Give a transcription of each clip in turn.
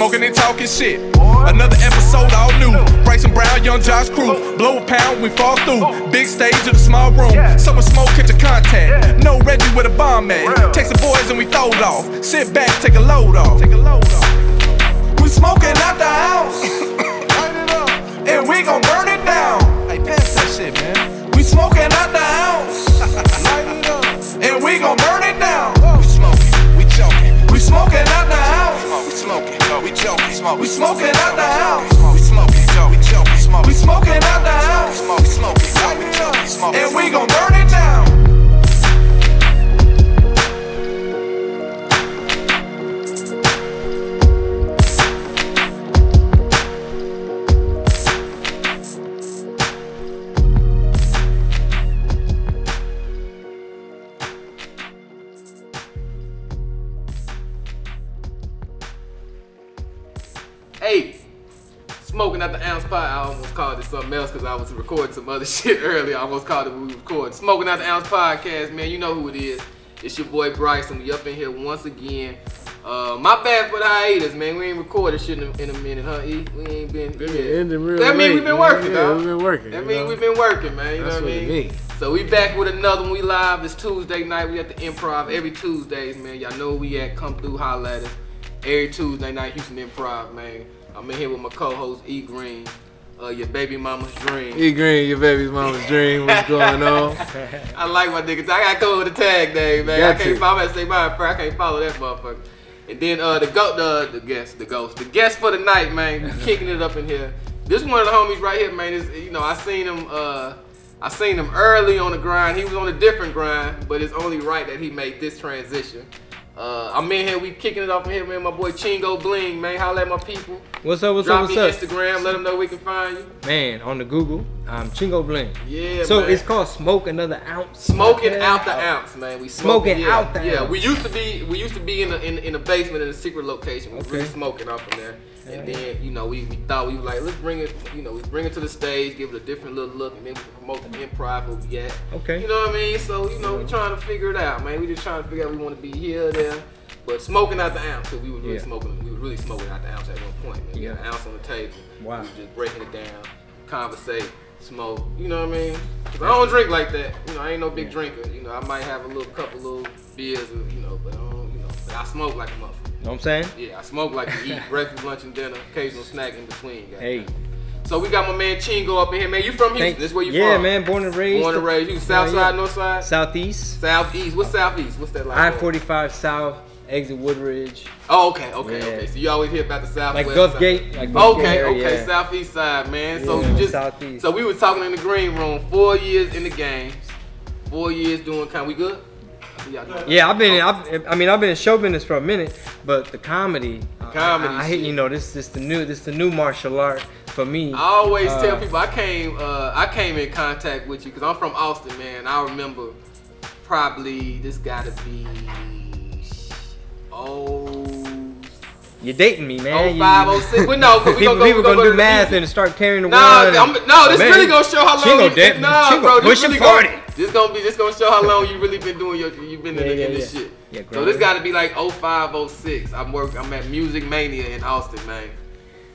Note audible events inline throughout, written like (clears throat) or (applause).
smoking and talking shit. Another episode all new. Bryson Brown, young Josh Crew. Blow a pound, we fall through. Big stage in a small room. Someone smoke, catch a contact. No Reggie with a bomb at. Text the boys and we throw it off. Sit back, take a load off. We smoking out the house. (laughs) and we gon' burn We smoking out the house. We smoking, we smoke. We smoking out the house. smoke, smoking, we smoke. And we gon' burn smoking at the ounce pot. I almost called it something else because I was recording some other (laughs) shit earlier. I almost called it what we recording. Smoking at the ounce podcast, man. You know who it is. It's your boy Bryson. We up in here once again. Uh, my bad for the hiatus, man. We ain't recorded shit in a, in a minute, huh? E? We ain't been. Been yeah. ending real that mean we've been working, Yeah, dog. we've been working, That mean we've been working, man. You That's know what what it mean? mean. So we back with another one. We live It's Tuesday night. We at the Improv every Tuesdays, man. Y'all know where we at. Come through, holla at us. Every Tuesday night, Houston Improv, man. I'm in here with my co-host E Green, uh, your baby mama's dream. E Green, your baby mama's dream. What's going on? (laughs) (laughs) I like my niggas. I gotta come with the tag name, man. I can't to. follow. I gotta say mine first. I can't follow that motherfucker. And then uh, the go the the guest, the ghost, the guest for the night, man. (laughs) Kicking it up in here. This one of the homies right here, man. Is you know I seen him. Uh, I seen him early on the grind. He was on a different grind, but it's only right that he made this transition. Uh, I'm in here. We kicking it off in here, man. My boy Chingo Bling, man. Holla at my people. What's up? What's Drop up? What's up? Instagram. Let them know we can find you. Man, on the Google, um, Chingo Bling. Yeah, So man. it's called Smoke Another Ounce. Smoking out the ounce, man. We Smoking yeah, out the Yeah, ounce. we used to be we used to be in a in, in a basement in a secret location. We was really smoking off in there. And then, you know, we, we thought we were like, let's bring it, you know, we bring it to the stage, give it a different little look, and then we can promote the improv where we at. Okay. You know what I mean? So, you know, we trying to figure it out, man. We just trying to figure out we want to be here there. But smoking out the ounce, because we were really Yeah. smoking, we was really smoking out the ounce at one point, man. We Yeah. got an ounce on the table. Wow. We was just breaking it down, conversate, smoke. You know what I mean? 'Cause I don't drink like that. You know, I ain't no big drinker. You know, I might have a little couple little beers, or, you know, but I don't, you know, but I smoke like a motherfucker. You know what I'm saying? Yeah, I smoke like to eat (laughs) breakfast, lunch, and dinner, occasional snack in between. Guys. Hey. So we got my man Chingo up in here, man. You from Houston? Thank- This where you yeah, from? Yeah, man. Born and raised. Born and raised. You south Yeah, side, yeah. north side? Southeast. Southeast. What's southeast? What's that like? I-45 South, exit Woodridge. Oh, okay, okay, Yeah. okay. So you always hear about the southwest. Like Gulf. Gate. Like Gulf Okay, Gate okay, area. southeast side, man. So Yeah, you just southeast. so we were talking in the green room. Four years in the games, four years doing kind. We good? I see y'all good. Yeah, I've been. I've, I mean, I've been in show business for a minute, but the comedy, I- Comedy I, I hate. You know, this this the new this the new martial art for me. I always Uh, tell people I came uh, I came in contact with you because I'm from Austin, man. I remember probably this got to be oh. You're dating me, man. Oh, five, oh, six. Well, no, we people gonna go- people we gonna gonna go do math and start carrying the Nah, one. I'm, no, this Man, really gonna show how long. Chingo you, dead- nah, Chingo bro, this really gonna, this gonna be this gonna show how long you really been doing your you been in, Yeah, the, in yeah, this yeah. shit. Yeah, so this got to be like 05, 06. I'm work. I'm at Music Mania in Austin, man.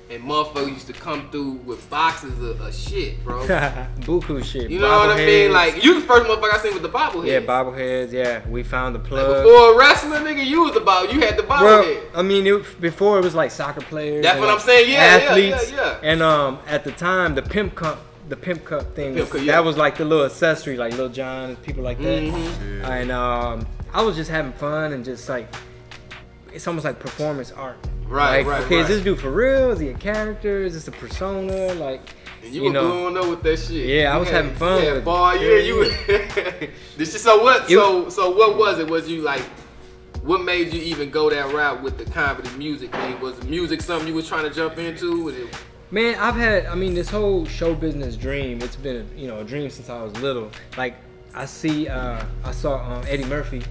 And motherfuckers used to come through with boxes of, of shit, bro. (laughs) Buku shit. You know what I mean? Like you the first motherfucker I seen with the bobblehead. yeah, bobbleheads. Yeah, we found the Like, plug. before wrestling, nigga, you was the bob. You had the bobblehead. Well. I mean, it, before it was like soccer players. That's what I'm saying. Yeah, yeah, athletes. yeah, yeah. And um, at the time, the pimp cup, the pimp cup thing, Pimp was, cup, yeah. that was like the little accessory, like Lil Jon and people like that. Mhm. And um, I was just having fun and just like, it's almost like performance art. Right, like, right, Okay, right. is this dude for real? Is he a character? Is this a persona? Like, And you, you were know, blowing up with that shit. Yeah, I was having fun Yeah, with it. boy. Yeah, Yeah, you. (laughs) this is so what? It So so what was it? Was you like? What made you even go that route with the comedy music thing? Was music something you was trying to jump into? It, Man, I've had, I mean, this whole show business dream, it's been, you know, a dream since I was little. Like, I see, uh, I saw um, Eddie Murphy.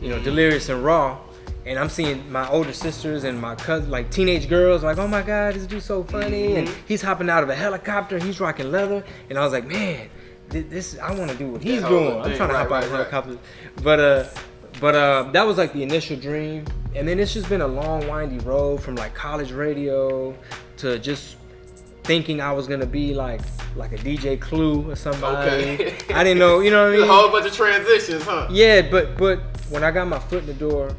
you know, Delirious and Raw, and I'm seeing my older sisters and my cousin, like teenage girls, like, oh my god, this dude's so funny, and Mm-hmm. he's hopping out of a helicopter, he's rocking leather, and I was like, man, thi- this I want to do what he's doing. I'm trying to right, hop out of a right, right. helicopter, but uh, but uh, that was like the initial dream, and then it's just been a long, windy road from like college radio to just thinking I was gonna be like like a DJ Clue or somebody. Okay. I didn't know, you know what I (laughs) mean? a whole bunch of transitions, huh? Yeah, but but when I got my foot in the door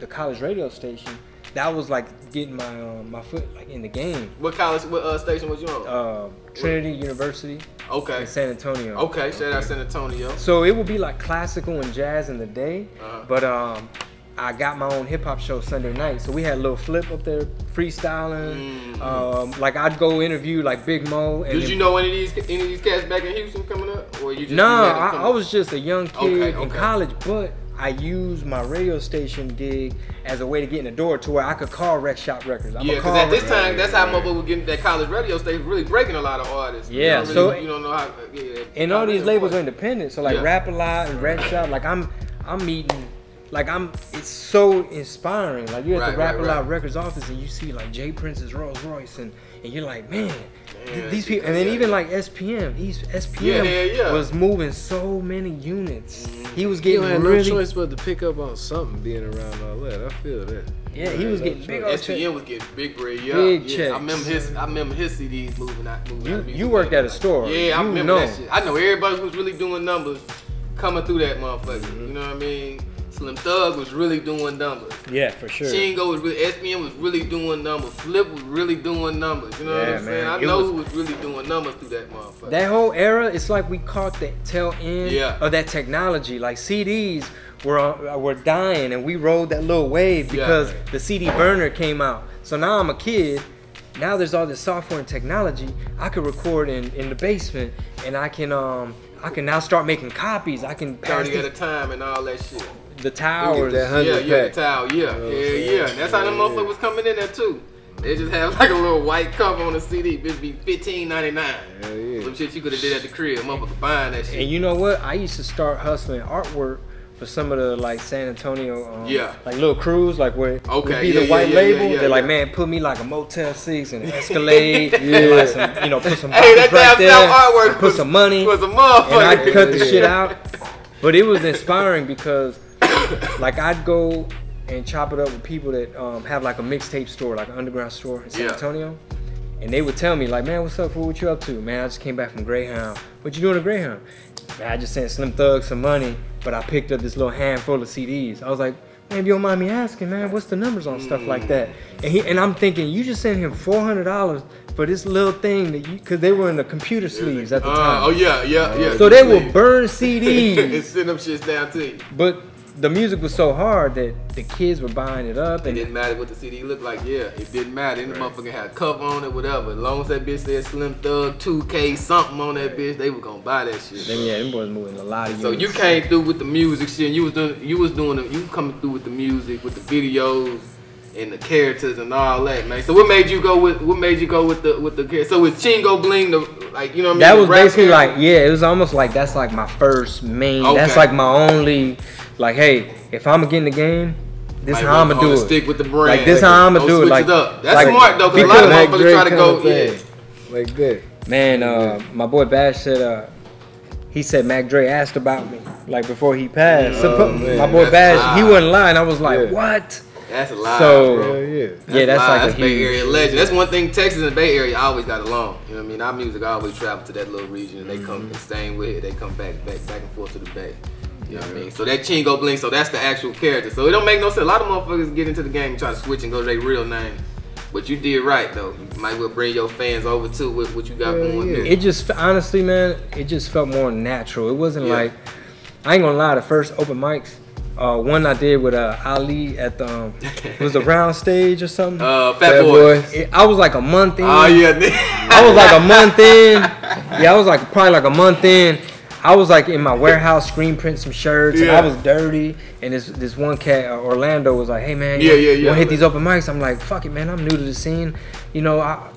the college radio station, that was like getting my um, my foot like in the game. What college, what uh, station was you on? Uh, Trinity University okay. in San Antonio. Okay, shout out San Antonio. So it would be like classical and jazz in the day, Uh-huh. but um, I got my own hip hop show Sunday night. So we had a little flip up there, freestyling. Um, like I'd go interview like Big Moe. And Mm-hmm. Did you know any of these any of these cats back in Houston coming up, or you just No, I, I was just a young kid Okay, in okay. college, but I used my radio station gig as a way to get in the door to where I could call Wreckshop Records. I'm Yeah, because at this time, that's how motherfuckers were getting that college radio station really breaking a lot of artists. You Yeah, don't so- really- you don't know how. Yeah, and all these labels are independent. So like Yeah. Rap a Lot and Wreckshop, like I'm I'm meeting like I'm it's so inspiring. Like you're at the Rap right, a Lot right. Records office and you see like J. Prince's Rolls Royce and, and you're like, man, Man, these people and then even like SPM, he's SPM Yeah, yeah, was moving so many units. Mm-hmm. He was getting don't have really no choice but to pick up on something being around all that. I feel that. yeah, he was getting big. SPM was getting big bread, yeah. Big yeah. checks. I remember his. I remember his CDs moving out. Moving You- out you worked at a store. Yeah, I You remember that shit. I know everybody was really doing numbers coming through that motherfucker. Mm-hmm. You know what I mean? Slim Thug was really doing numbers. Yeah, for sure. Chingo was really, SPM was really doing numbers. Flip was really doing numbers. You know what I'm saying? I It know was- who was really doing numbers through that motherfucker. That whole era, it's like we caught the tail end Yeah. of that technology. Like CDs were uh, were dying, and we rode that little wave because Yeah. the CD burner came out. So now I'm a kid. Now there's all this software and technology. I could record in, in the basement, and I can um I can now start making copies. I can pass 30 at a time and all that shit. The towers. that Yeah, yeah, the towel, yeah, know yeah, saying? yeah. That's how the Yeah, motherfuckers yeah. was coming in there too. They just have like a little white cover on the CD. Bitch be fifteen ninety nine. Hell yeah. Some shit you could have did at the crib. Motherfucker buying that shit. And you know what? I used to start hustling artwork for some of the like San Antonio, um, Yeah. like little crews, like where it would Okay, be yeah, the white yeah, label. yeah, yeah, They're like, man, put me like a Motel Six and an (laughs) Escalade, and like some, you know, put some Hey, that right damn there, artwork put was- some money, was a motherfucker. and I'd motherfucker. cut the Yeah. shit out. But it was inspiring because, like, I'd go and chop it up with people that um, have like a mixtape store, like an underground store in San Yeah. Antonio. And they would tell me, like, man, what's up? What you up to? Man, I just came back from Greyhound. What you doing at Greyhound? Man, I just sent Slim Thug some money, but I picked up this little handful of CDs. I was like, man, if you don't mind me asking, man, what's the numbers on stuff like that? And he and I'm thinking, you just sent him four hundred dollars for this little thing that you, because they were in the computer sleeves at the Uh, time. oh yeah, yeah, yeah. so they leave. burn (laughs) and send them shits down to you. but the music was so hard that the kids were buying it up, It didn't matter what the CD looked like. Yeah, it didn't matter. Any motherfucker had a cover on it, whatever. As long as that bitch said Slim Thug 2K something on that bitch, they were gonna buy that shit. then yeah, them boys moving a lot of So you came through with the music shit. And you was doing, you was doing, the, you coming through with the music, with the videos, and the characters and all that, man. So what made you go with, what made you go with the, with the character? So with Chingo Bling, the like, you know what I mean? That was basically character? like, yeah, it was almost like that's like my first main. That's like my only, like, hey, if I'm gonna get in the game, this Like, how I'm gonna do it. Stick with the brand. Like this how I'ma Don't it. switch Like it up. That's like, smart though, cause a lot of Mac motherfuckers Dre try to go. thing. Yeah. Like that. Man, uh, my boy Bash said, uh, he said Mac Dre asked about me, like before he passed. So, Oh, man. my boy That's Bash, he wasn't lying. I was like, Yeah. what? That's a lie, So- bro. Hell yeah. yeah, that's live. like a that's Bay huge. Area legend. That's one thing Texas and the Bay Area always got along. You know what I mean? Our music always travel to that little region and they come Mm-hmm. and staying with it. They come back, back, back and forth to the Bay. You know what I mean? So that Chingo Bling, so that's the actual character. So it don't make no sense. A lot of motherfuckers get into the game and try to switch and go to their real name. But you did right though. You might well bring your fans over too with what you got Yeah, going. yeah. It just honestly, man, it just felt more natural. It wasn't Yeah. like I ain't gonna lie. The first open mics, uh, one I did with uh, Ali at the um, it (laughs) was the round stage or something. Uh, Fat Fat Boy. Boy. It- I was like a month in. Oh yeah, I was like a month in. (laughs) Yeah, I was like probably like a month in. I was like in my warehouse screen printing some shirts and I was dirty. And this this one cat uh, Orlando was like, "Hey man, Yeah, you, yeah, you yeah. wanna hit these open mics?" I'm like, "Fuck it, man. I'm new to the scene. You know, I,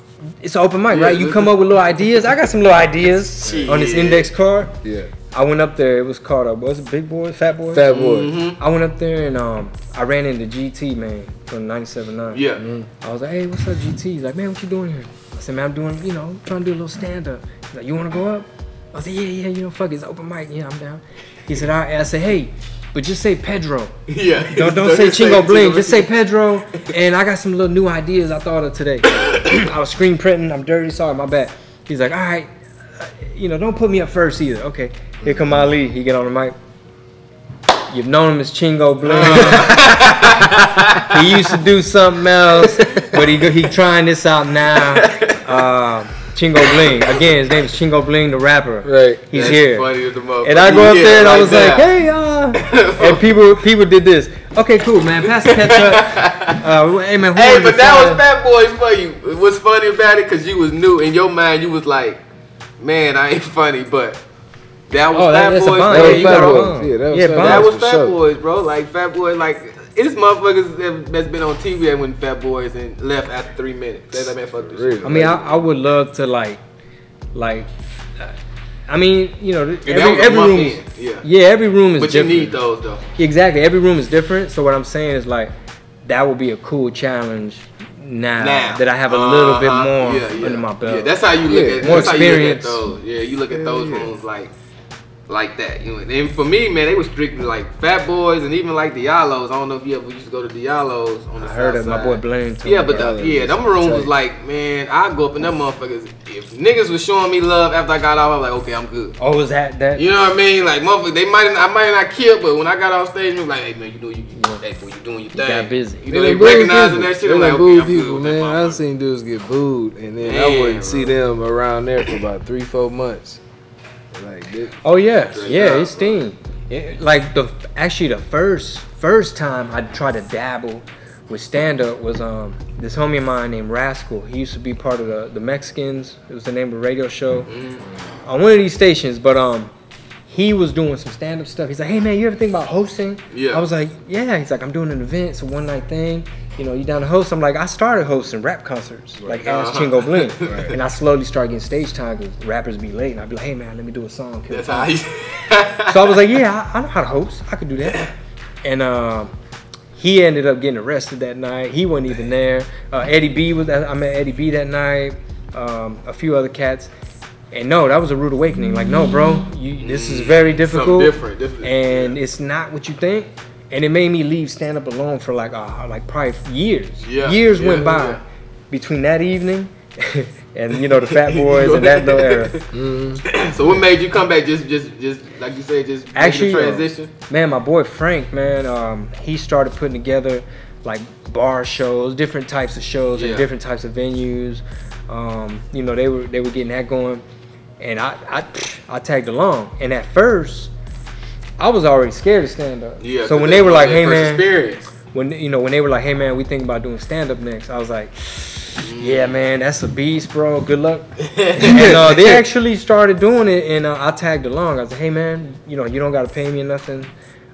it's an open mic, Yeah, right? You come up with little ideas. I got some little ideas on this index card. Yeah. I went up there. It was called uh, was it Big Boy, Fat Boy, Fat boy. Mm-hmm. I went up there and um, I ran into GT man from 97.9. Yeah. I was like, hey, what's up, GT? He's like, man, what you doing here? I said, man, I'm doing, you know, trying to do a little stand up. He's like, you want to go up? I said, yeah, yeah, you know, fuck, it's open mic. Yeah, I'm down. He said, all right. I said, hey, but just say Pedro. (laughs) Yeah. Don't don't say Chingo Bling. Just say Pedro. (laughs) And I got some little new ideas I thought of today. (clears throat) I was screen printing. I'm dirty. Sorry, my bad. He's like, all right, you know, don't put me up first either. Okay. Here come Ali. He get on the mic. You've known him as Chingo Bling. (laughs) he used to do something else, but he he trying this out now. Uh, Chingo Bling. Again, his name is Chingo Bling, the rapper. Right. He's That's here. Funny as the motherfucker. And I go up Yeah, there and I was that. like, hey, uh, (laughs) and people people did this. Okay, cool, man. Pass the ketchup. (laughs) Uh, hey, man. who Hey, wanted but to that was sign? Fat Boys for you. What's funny about it? Cause you was new in your mind. You was like, man, I ain't funny, but that was Oh, Fat that's Boys. bond. That Yeah, was you Fat Boys. Yeah, that was Fat Boys was for Fat sure. Boys, bro. Like Fat Boy, like it's motherfuckers that- that's been on TV that went Fat Boys and left after three minutes. That, that man fuck this shit. I mean, I, I would love to like, like, uh, I mean, you know, every, that was a every room. in, Is, yeah. yeah, every room is But you need those though. Exactly, every room is different. So what I'm saying is like, that would be a cool challenge now, Now that I have a little bit Uh-huh. more Yeah, yeah. under my belt. Yeah, that's how you look Yeah, at. more that's how you look at experience. those. Yeah, you look at those yeah. rooms like. Like that, you know. And for me, man, they was strictly like Fat Boys and even like the Yalos. I don't know if you ever used to go to the Yalos on the I heard of my boy Blaine. told Yeah, but the, yeah, them rooms was like, man, I go up in them motherfuckers. If niggas was showing me love after I got off, I was like, okay, I'm good. Oh, was that that? You know what I mean? Like motherfuckers, they might I might not kill, but when I got off stage, it was like, hey man, you doing you, you hey boy, you doing your thing. got busy. You know they booed recognizing people. that shit. They I'm like, booed okay, I'm people, man. I've seen dudes get booed, and then I wouldn't see them around there for about three, four months. Like, they, Oh yeah, yeah, up, it's steam. It- like the actually the first first time I tried to dabble with stand up was um this homie of mine named Rascal. He used to be part of the the Mexicans. It was the name of the radio show Mm-hmm. on one of these stations. But um he was doing some stand up stuff. He's like, hey man, you ever think about hosting? Yeah. I was like, yeah. He's like, I'm doing an event. It's a one night thing. You know, you down to host? I'm like, I started hosting rap concerts, like Ask Uh-huh. Chingo Bling, (laughs) and I slowly started getting stage time because rappers be late, and I'd be like, hey man, let me do a song. That's how time." he. (laughs) So I was like, yeah, I, I know how to host. I could do that. And um, he ended up getting arrested that night. He wasn't even there. Uh, Eddie B was. I met Eddie B that night. Um, a few other cats. And no, that was a rude awakening. Like, no, bro, you, this is very difficult. different, different, And yeah. it's not what you think. And it made me leave stand up alone for like uh, like probably years. Yeah, years yeah, went by yeah. between that evening (laughs) and you know the Fat (laughs) Boys and that little era. (laughs) so what made you come back? Just, just, just like you said, just Actually, the uh, transition. Man, my boy Frank, man, um, he started putting together like bar shows, different types of shows Yeah. and different types of venues. Um, you know, they were they were getting that going, and I I, I tagged along. And at first, I was already scared to stand up. Yeah. So when they were like, "Hey man," experience. when you know when they were like, "Hey man, we thinking about doing stand up next," I was like, "Yeah, man, that's a beast, bro. Good luck." (laughs) and uh, they actually started doing it, and uh, I tagged along. I was like, "Hey man, you know, you don't gotta pay me or nothing.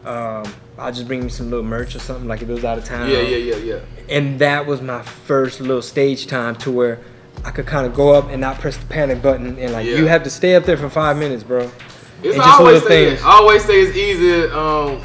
Um, I'll just bring you some little merch or something, like if it was out of town." Yeah, yeah, yeah, yeah. And that was my first little stage time to where I could kind of go up and not press the panic button, and like Yeah. you have to stay up there for five minutes, bro. It's And just always little say, things. I always say it's easy. Um,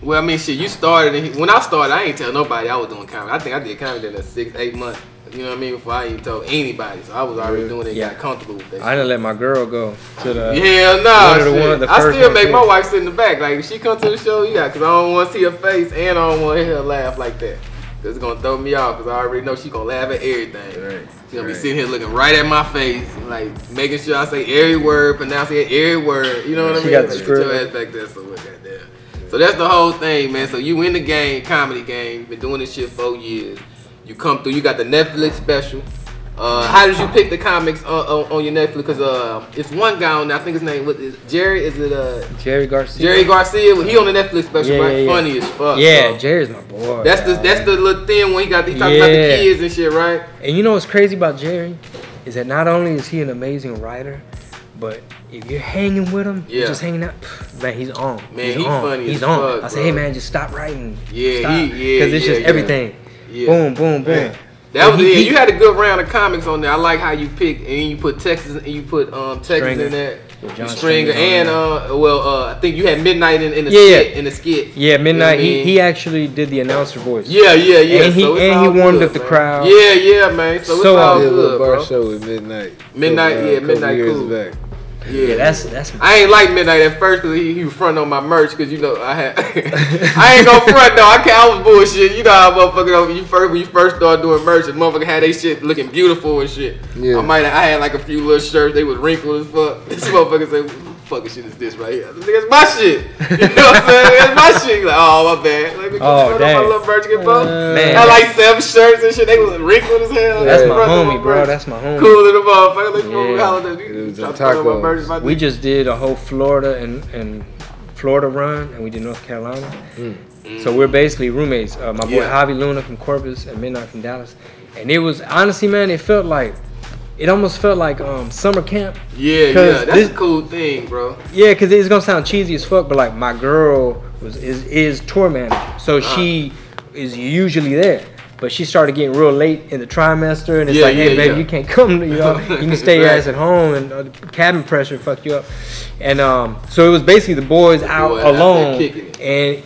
well, I mean, shit, you started. And when I started, I ain't tell nobody I was doing comedy. I think I did comedy in a six, eight months. You know what I mean? Before I even told anybody, so I was already doing it. Yeah. Got comfortable with that. I didn't let my girl go to the. Yeah, no! One of the shit. one- the I still make my wife sit in the back. Like if she come to the show, yeah, cause I don't want to see her face and I don't want to hear her laugh like that. It's gonna throw me off. Cause I already know she gonna laugh at everything. Right, She gonna be sitting here looking right at my face, like making sure I say every word, pronouncing every word. You know what I She mean? got the Like, get script. your ass back there somewhere, goddamn. So that's the whole thing, man. So you in the game, comedy game. Been doing this shit four years. You come through. You got the Netflix special. Uh, how did you pick the comics on, on, on your Netflix? Cause uh, it's one guy on there. I think his name what is Jerry. Is it uh Jerry Garcia. Jerry Garcia? He on the Netflix special, Yeah, right? yeah, yeah. Funny as fuck. Yeah, bro. Jerry's my boy. That's the that's the little thing when he got he talking about the kids and shit, right? And you know what's crazy about Jerry is that not only is he an amazing writer, but if you're hanging with him, Yeah. you're just hanging out, man, he's on. Man, he's he on. funny He's as on. fuck, I say, hey man, just stop writing. Yeah, stop. he- yeah, Because it's yeah, just yeah. everything. Yeah. Boom, boom, boom. Yeah. That was And he- yeah. he- You had a good round of comics on there. I like how you pick and you put Texas and you put um Texas Stringer. in that. With John Stringer Stringer's and uh, well, uh, I think you had Midnight in, in the Yeah, yeah. In the skit. Yeah, Midnight. You know what I He mean? he actually did the announcer voice. Yeah, yeah, yeah. And he- so and he warmed good, up the man. crowd. Yeah, yeah, man. So, So, it's all did a little good, bar bro. show with Midnight. Midnight, Couple, yeah, couple Midnight years cool. Back. Yeah, that's that's. I ain't like Midnight at first because he, he was fronting on my merch because you know I had (laughs) I ain't gonna front though I can't I was bullshit you know how motherfucker you first when you first started doing merch and motherfucker had they shit looking beautiful and shit Yeah. I might I had like a few little shirts they was wrinkled as fuck (laughs) this motherfucker said fucking shit is this right here I said, "Nigga, it's my shit you know what I'm saying It's my shit He like oh my bad like, Oh, damn. my little merch get bro Man, had like seven shirts and shit they was wrinkled as hell That's They my was fronting on homie, bro. That's my homie. cool in the motherfucker like Yeah. yeah. holiday It you was try the to front on my tacos. merch if I We just did a whole Florida and, and Florida run, and we did North Carolina. So we're basically roommates. Uh, my boy Yeah. Javi Luna from Corpus and Midnight from Dallas, and it was honestly, man, it felt like, it almost felt like um, summer camp. Yeah, yeah, that's this- a cool thing, bro. Yeah, cause it's gonna sound cheesy as fuck, but like my girl was is is tour manager, so Uh-huh. she is usually there. But she started getting real late in the trimester, and it's Yeah, like, hey, yeah, baby, yeah. you can't come. You know, (laughs) you can stay your ass at home, and uh, cabin pressure fuck you up. And um, so it was basically the boys out out there alone, and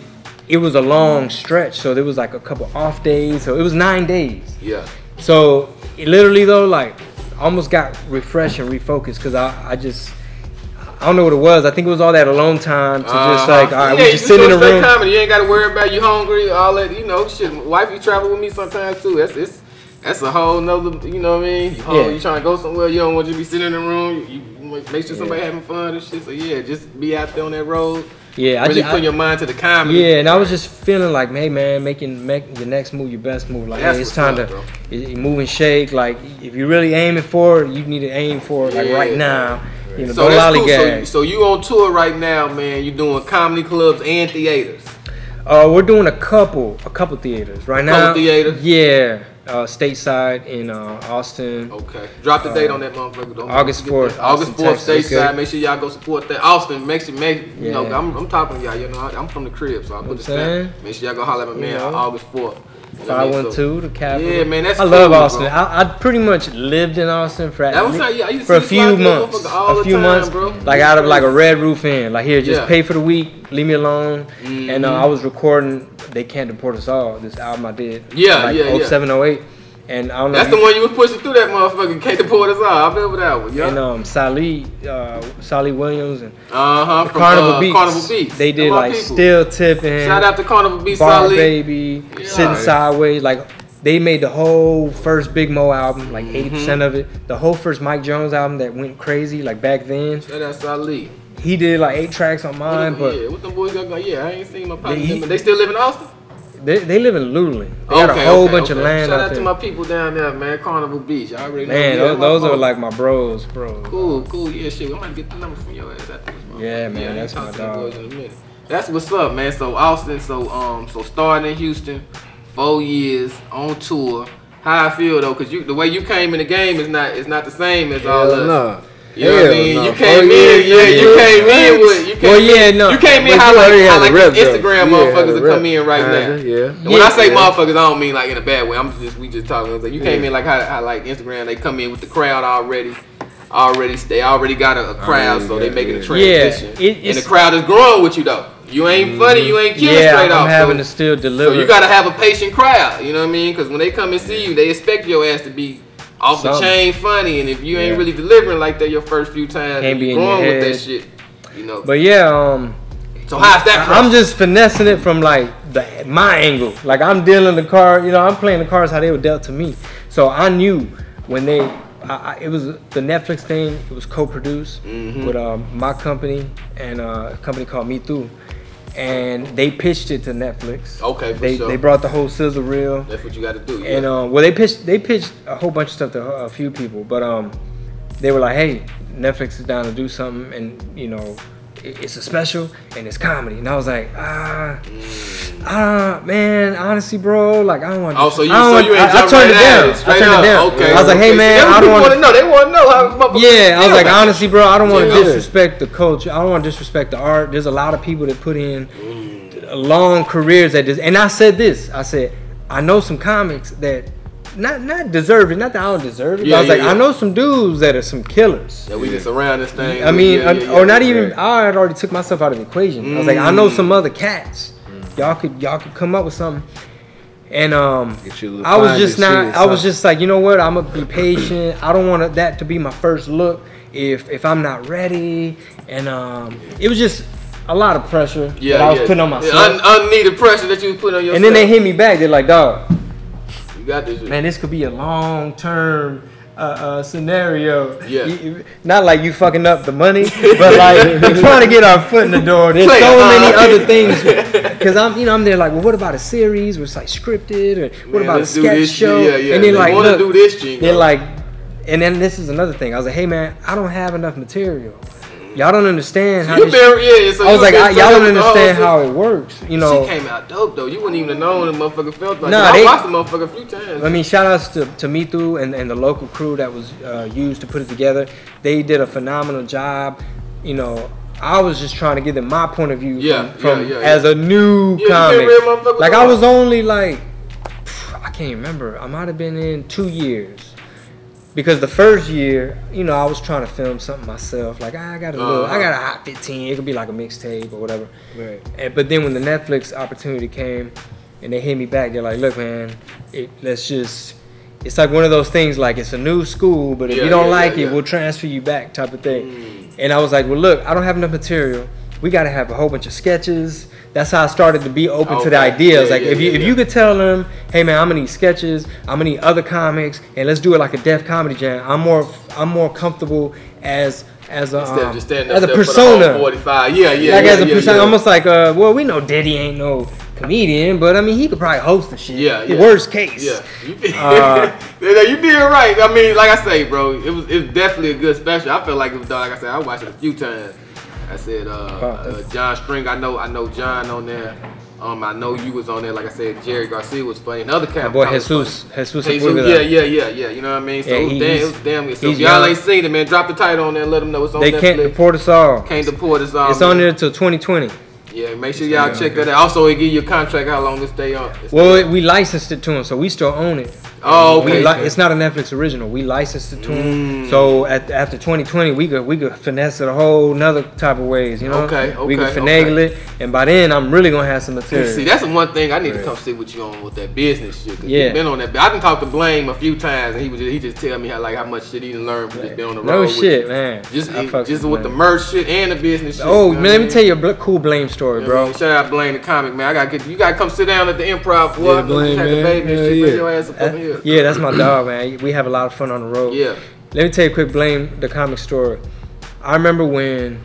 it was a long stretch. So there was like a couple off days. So it was nine days. Yeah. So it literally though, like, almost got refreshed and refocused because I, I just. I don't know what it was. I think it was all that alone time to just Uh-huh. like, all right, yeah, we just sit in the room. Comedy. You ain't got to worry about you hungry, all that. You know, shit. Wife, you travel with me sometimes too. That's it's that's a whole nother. You know what I mean? You, Yeah. you trying to go somewhere? You don't want you to be sitting in the room. You, you make sure somebody having fun and shit. So yeah, just be out there on that road. Yeah, I really just, put your mind to the comedy. yeah, and I was just feeling like, hey man, making make your next move your best move. Like, hey, it's time up, to you move and shake. Like, if you're really aiming for it, you need to aim for it like Yeah. right now. You know, So don't that's cool. So, so you on tour right now, man? You doing comedy clubs and theaters. Uh, we're doing a couple, a couple theaters right couple now. Couple theaters? Yeah, uh, stateside in uh, Austin. Okay. Drop the date on that motherfucker. Don't August forget 4th, that. August Austin, 4th, Texas. stateside. Okay. Make sure y'all go support that. Austin, make sure, make, you know, Yeah. I'm, I'm talking to y'all. You know, I, I'm from the crib, so I put what the I'm stamp. saying? Make sure y'all go holler at my man You know? August 4th. You know what I Five one two, the capital. Yeah, man, that's I love Austin. bro. I, I pretty much lived in Austin for, That was how- yeah, I used for a few months. a few time, months, bro. like out of like a Red Roof Inn. Like here, just Yeah. pay for the week, leave me alone. And uh. I was recording. They can't deport us all. This album I did. Yeah, like yeah, yeah. 07, 08. And I don't know. That's the one you was pushing through that motherfucker. Can't deport us all. I remember that one. Yeah. And um, Salih, uh, Salih Williams and uh huh. From Carnival uh, Beats. Carnival Beats. They did like people. still tipping. Shout out to Carnival Beats. Bar Solid. Baby, Yeah. Sitting Sideways. Like they made the whole first Big Moe album, like 80 Mm-hmm. percent of it. The whole first Mike Jones album that went crazy, like back then. Shout out Salih. He did like eight tracks on mine, but yeah, what them boys got? Yeah, I ain't seen my pops. They still live in Austin? They, they live in Luling. They got a whole bunch of land Shout out out to my people down there, man. Carnival Beats. I already know. Man, those, those are like my bros, bro. Cool, cool. Yeah, shit. I'm gonna get the number from your ass after this. motherfucker. Yeah, man, I ain't that's talk my to dog. boys in a minute. That's what's up, man. So Austin, so um, so starting in Houston, four years on tour. How I feel though, cause you the way you came in the game is not is not the same as all Hell us. no. You know what I mean? no. You Four came oh, in, years, yeah, you nigga. came in with, you came Well, yeah, in, no. you came in how like, how like the rep, these though. Instagram motherfuckers the that come in right now. Kinda, yeah. And when I say Yeah. motherfuckers, I don't mean like in a bad way. I'm just we just talking. Like you came in like how, how like Instagram, they come in with the crowd already. Already, they already got a, a crowd, Already so they got- making a transition. Yeah, it- and the crowd is growing with you though. You ain't mm-hmm. funny, you ain't killing yeah, straight I'm off. having so, to still deliver. so you gotta have a patient crowd. You know what I mean? Because when they come and see you, they expect your ass to be off the chain funny, and if you ain't really delivering like that your first few times, Can't be you in your growing with that shit. You know. But yeah, um, so how's that? I'm just finessing it from like the my angle. Like I'm dealing the card, you know, I'm playing the cards how they were dealt to me. So I knew when they, I, I, it was the Netflix thing. It was co-produced Mm-hmm. with um, my company and uh, a company called Mitu, and they pitched it to Netflix. Okay, for they sure. they brought the whole sizzle reel. That's what you got to do. Yeah. And um, well, they pitched they pitched a whole bunch of stuff to a few people, but um, they were like, "Hey, Netflix is down to do something, and you know, it's a special and it's comedy." And I was like, "Ah, ah, man, honestly, bro, like I don't want." Oh, so you, so want- you ain't I, I turned right it down. it, I turned up. it down. Okay. I was like, okay. "Hey, man, I don't want." to know. They want to know how. motherfuckers Yeah, I was like, honestly, bro, I don't want to Yeah. disrespect the culture. I don't want to disrespect the art. There's a lot of people that put in long careers at this. And I said this. I said, I know some comics that not not deserve it. Not that I don't deserve it. Yeah, I was yeah, like, yeah. I know some dudes that are some killers. Yeah, we just around this thing. I mean, yeah, yeah, yeah, or not yeah. even. I had already took myself out of the equation. I was like, I know some other cats. Mm. Y'all could y'all could come up with something. And um, Get you a little I was just not. I was just like, you know what? I'm gonna be patient. I don't want that to be my first look. If if I'm not ready, and um, it was just a lot of pressure Yeah, that I was yeah. putting on Yeah, myself. un- unneeded pressure that you put on yourself. and then they hit me back. They're like, dog, got this. shit. man, this could be a long term uh, uh, scenario. Yeah. You- not like you fucking up the money, but like we're trying to get our foot in the door. There's Play, so many other things. Because I'm, you know, I'm there like, well, what about a series where it's like scripted, or what Man, about a sketch show? Yeah, yeah. And then They like, look, do this, they're like, and then this is another thing. I was like, hey man, I don't have enough material. Y'all don't understand how You this. been, yeah, so I was like, I, y'all don't fucking with the whole understand how it works. You know, She came out dope though. You wouldn't even have known the motherfucker felt like. Nah, I they- watched the motherfucker a few times. I mean, shout outs to, to Mitu and, and the local crew that was uh, used to put it together. They did a phenomenal job. You know, I was just trying to give them my point of view Yeah, from, yeah, yeah, as a new comic. like I was only like, (sighs) I can't remember. I might have been in two years. Because the first year, you know, I was trying to film something myself. Like I got a little, I Uh-huh. got a hot 15. It could be like a mixtape or whatever. Right. And, but then when the Netflix opportunity came, and they hit me back, they're like, "Look, man, it, let's just." It's like one of those things, like it's a new school, but if Yeah, you don't yeah, like yeah, it, we'll transfer you back, type of thing. And I was like, "Well, look, I don't have enough material. We got to have a whole bunch of sketches." That's how I started to be open to the ideas. Yeah, like yeah, if you yeah, if you could tell them, "Hey, man, I'm gonna need sketches. I'm gonna need other comics, and let's do it like a Def Comedy Jam." I'm more I'm more comfortable as as a Instead um, just standing as a there for the whole persona 45. Yeah, yeah, like yeah, as a persona, almost like uh, well, we know Diddy ain't no comedian, but I mean he could probably host the shit. Yeah, yeah. Worst case. Yeah, you did, Uh, (laughs) you did right. I mean, like I say, bro, it was it was definitely a good special. I feel like it was like I said, I watched it a few times. I said, uh, uh, John String, I know, I know John on there. Um, I know you was on there. Like I said, Jerry Garcia was funny. Another cat. My boy Jesus. Jesus, Jesus, yeah, yeah, yeah, yeah. You know what I mean? So Yeah, he- damn, it was damn good. So if y'all young. ain't seen it, man, drop the title on there. and Let them know it's on They can't Netflix. deport us all. Can't deport us all. It's on there till 2020. Yeah, make sure y'all check that out. Also, it give you a contract how long it stay on. stay Well, on. we licensed it to him, so we still own it. Oh, We okay. li- it's not a Netflix original. We licensed it to Mm. So at, after 2020, we could we could finesse it a whole nother type of ways. You know. Okay, okay, We could finagle okay. it, and by then I'm really gonna have some material. See, that's the one thing I need to come sit with you on with that business shit. Cause Yeah. been on that. I done talked to Blame a few times, and he was just, he just tell me how like how much shit he learned from just being on the road. no shit, you. man. Just I just with the merch shit and the business shit. Oh, you know man, let me tell you a cool blame story, You know what I bro. mean? Shout out Blame the comic man. I gotta get you. Gotta come sit down at the improv. Boy. Yeah, Blame, the man. baby and shit. yeah. Bring your ass up Uh, over here. Yeah, that's my dog, man. We have a lot of fun on the road. Yeah. Let me tell you a quick blame the comic story. I remember when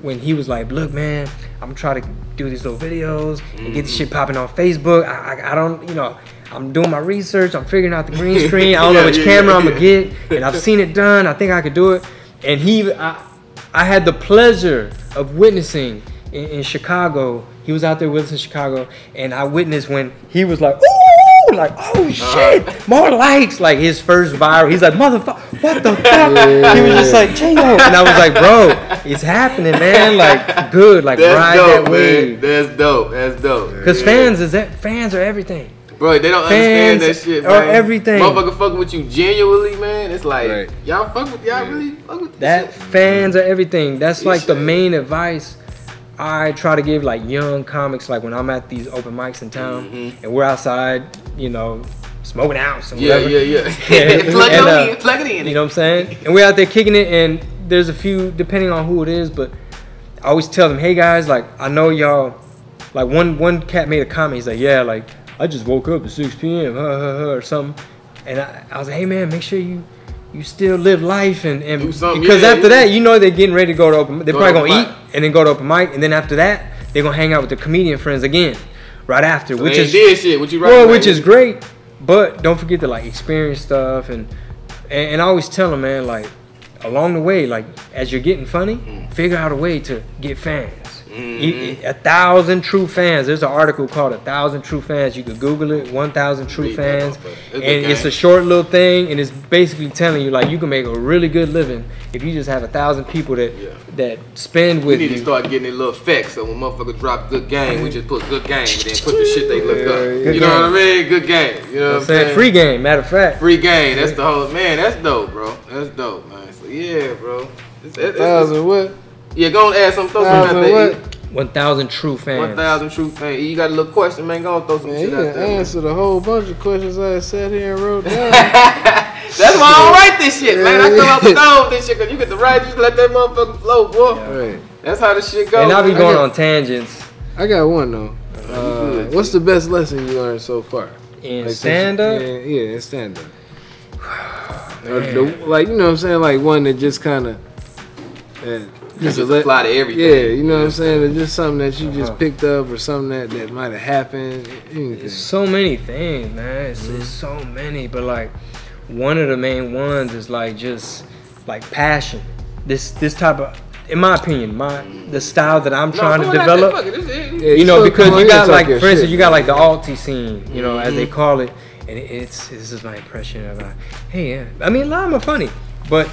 when he was like, "Look, man, I'm gonna try to do these little videos and get this shit mm-hmm. popping on Facebook. I, I, I don't, you know, I'm doing my research. I'm figuring out the green (laughs) screen. I don't know which yeah, camera yeah, I'm gonna yeah. get, and I've (laughs) seen it done. I think I could do it." And he, I, I had the pleasure of witnessing in, in Chicago. He was out there with us in Chicago, and I witnessed when he was like, "Ooh!" Like, "Oh shit, more likes!" Like his first viral. He's like, "Motherfucker, what the fuck?" He was just like, "Jingo," and I was like, "Bro, it's happening, man. Like, good. Like, That's ride dope, that man. wave." That's dope. That's dope. Because Yeah. fans is that fans are everything. Bro, they don't understand that Fans shit, are man. everything. Motherfucker fucking with you genuinely, man. It's like Right. y'all fuck with y'all really fuck with this That shit. fans are everything. That's like the main advice I try to give like young comics. Like when I'm at these open mics in town mm-hmm. and we're outside, you know, smoking out. Mm-hmm. Yeah, yeah, (laughs) yeah. Yeah. (laughs) plug it And, on uh, in. Plug it in. You know what I'm saying? And we're out there kicking it, and there's a few, depending on who it is, but I always tell them, hey guys, like, I know y'all, like, one one cat made a comment, he's like, yeah, like, I just woke up at 6 p.m., huh, huh, huh, or something. And I, I was like, hey man, make sure you you still live life and, and because yeah, after yeah. that you know they're getting ready to go to open they're Go probably gonna open eat mic. and then go to open mic and then after that they're gonna hang out with their comedian friends again right after So which is did shit. What you right? well, which is great, but don't forget to like experience stuff and and, and I always tell them, man, like along the way, like as you're getting funny, Mm. figure out a way to get fans. E- mm-hmm. A thousand true fans. There's an article called "A Thousand True Fans." You could Google it. One thousand true Read fans, motherfucker. It's and a it's a short little thing, and it's basically telling you like you can make a really good living if you just have a thousand people that Yeah. that spend with need to start getting a little effects. So when motherfuckers drop good game, we just put good game and then put the shit they look up. Good You know what I mean? Good game. You know what I'm I'm saying saying? free game. Matter of fact, Free game. That's the whole man. That's dope, bro. That's dope, man. So yeah, bro. It's, it's, it's, Thousand what? Yeah, go and add some. Throw some out Thousand there. what? one thousand true fans. One thousand true fans. You got a little question, man? Go and throw some Man, shit you out done there. man. answered a whole bunch of questions I sat here and wrote down. (laughs) That's why I don't write this shit, man. I come out the dome with this shit, cause you get to write, just let that motherfucker flow, boy. right. That's how the shit goes. And I'll be man. going got- on tangents I got one though. Uh, good. what's the best lesson you learned so far? in Like, stand up. Yeah, yeah, in stand up. (sighs) like you know what I'm saying, like one that just kind of. Just apply to everything. Yeah, you know what I'm saying. It's just something that you just Uh-huh. picked up, or something that that might have happened. Anything. It's so many things, man. It's, it's so many, but like one of the main ones is like just like passion. This this type of, in my opinion, my the style that I'm No, trying to come on out there, develop. fuck it, this Yeah, you know, still because you got like, for instance, shit, you got like the alti scene, you know, as they Mm-hmm. call it, and it's this is my impression of, uh, hey, yeah. I mean, a lot of them are funny, but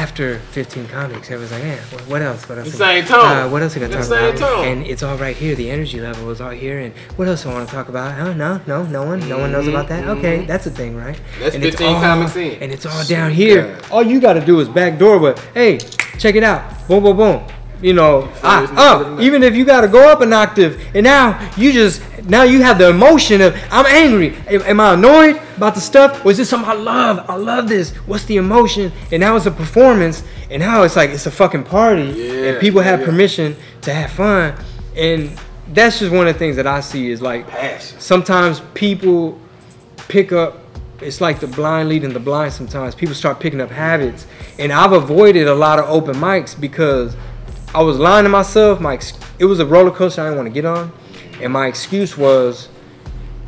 after 15 comics, I was like, yeah, what, else? What else? Same tone. Uh, what else I got to talk about? tone. And it's all right here. The energy level is all here. And what else do I want to talk about? Oh, no, no, no one, no one knows about that. Okay, that's a thing, right? Mm-hmm. That's and it's 15 all- comics in. And it's all down here. All you got to do is back door, but hey, check it out. Boom, boom, boom. You know, I, even if you got to go up an octave, and now you just now you have the emotion of I'm angry. Am, am I annoyed about the stuff, or is this something I love? I love this. What's the emotion? And now it's a performance, and now it's like it's a fucking party, Yeah, and people have yeah. permission to have fun, and that's just one of the things that I see is like Passion. sometimes people pick up it's like the blind leading the blind sometimes people start picking up habits and i've avoided a lot of open mics because i was lying to myself my ex- it was a roller coaster i didn't want to get on and my excuse was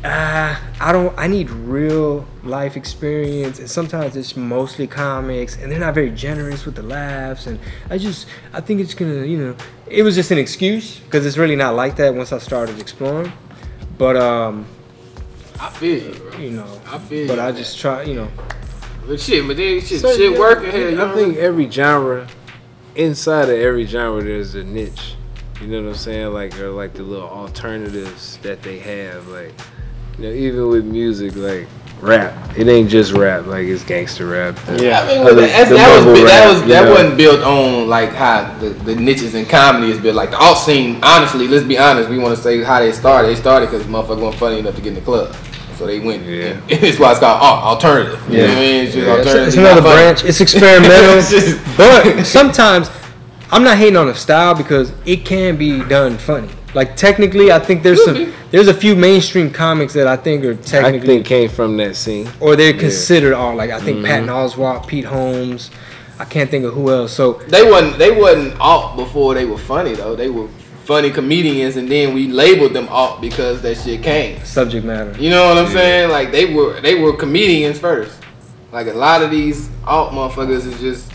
ah i don't i need real life experience and sometimes it's mostly comics and they're not very generous with the laughs and i just i think it's gonna you know it was just an excuse because it's really not like that once i started exploring but um I feel you, bro. you know. I feel But you, I man. just try, you know. But shit, but then shit, So, shit yeah, working here. I think every genre, inside of every genre, there's a niche. You know what I'm saying? Like or like the little alternatives that they have. Like you know, even with music, like rap, it ain't just rap. Like it's gangster rap. Yeah, I mean, Other- that, the that was mumble bi- that rap, was you that know. wasn't built on like how the, the niches in comedy is built. Like the alt scene, honestly, let's be honest. We want to say how they started. They started because motherfuckers weren't funny enough to get in the club, so they went. Yeah. (laughs) It's why it's called alt, alternative. You know what I mean? It's just Yeah. alternative. It's not another funny. branch. It's experimental. (laughs) It's just- but (laughs) sometimes I'm not hating on the style because it can be done funny. Like technically, I think there's some there's a few mainstream comics that I think are technically I think came from that scene. or they're considered all like I think Mm-hmm. Patton Oswalt, Pete Holmes. I can't think of who else. So They wasn't they wasn't alt before they were funny though. They were funny comedians, and then we labeled them alt because that shit came. subject matter. You know what I'm saying? Like they were they were comedians first. Like a lot of these alt motherfuckers is just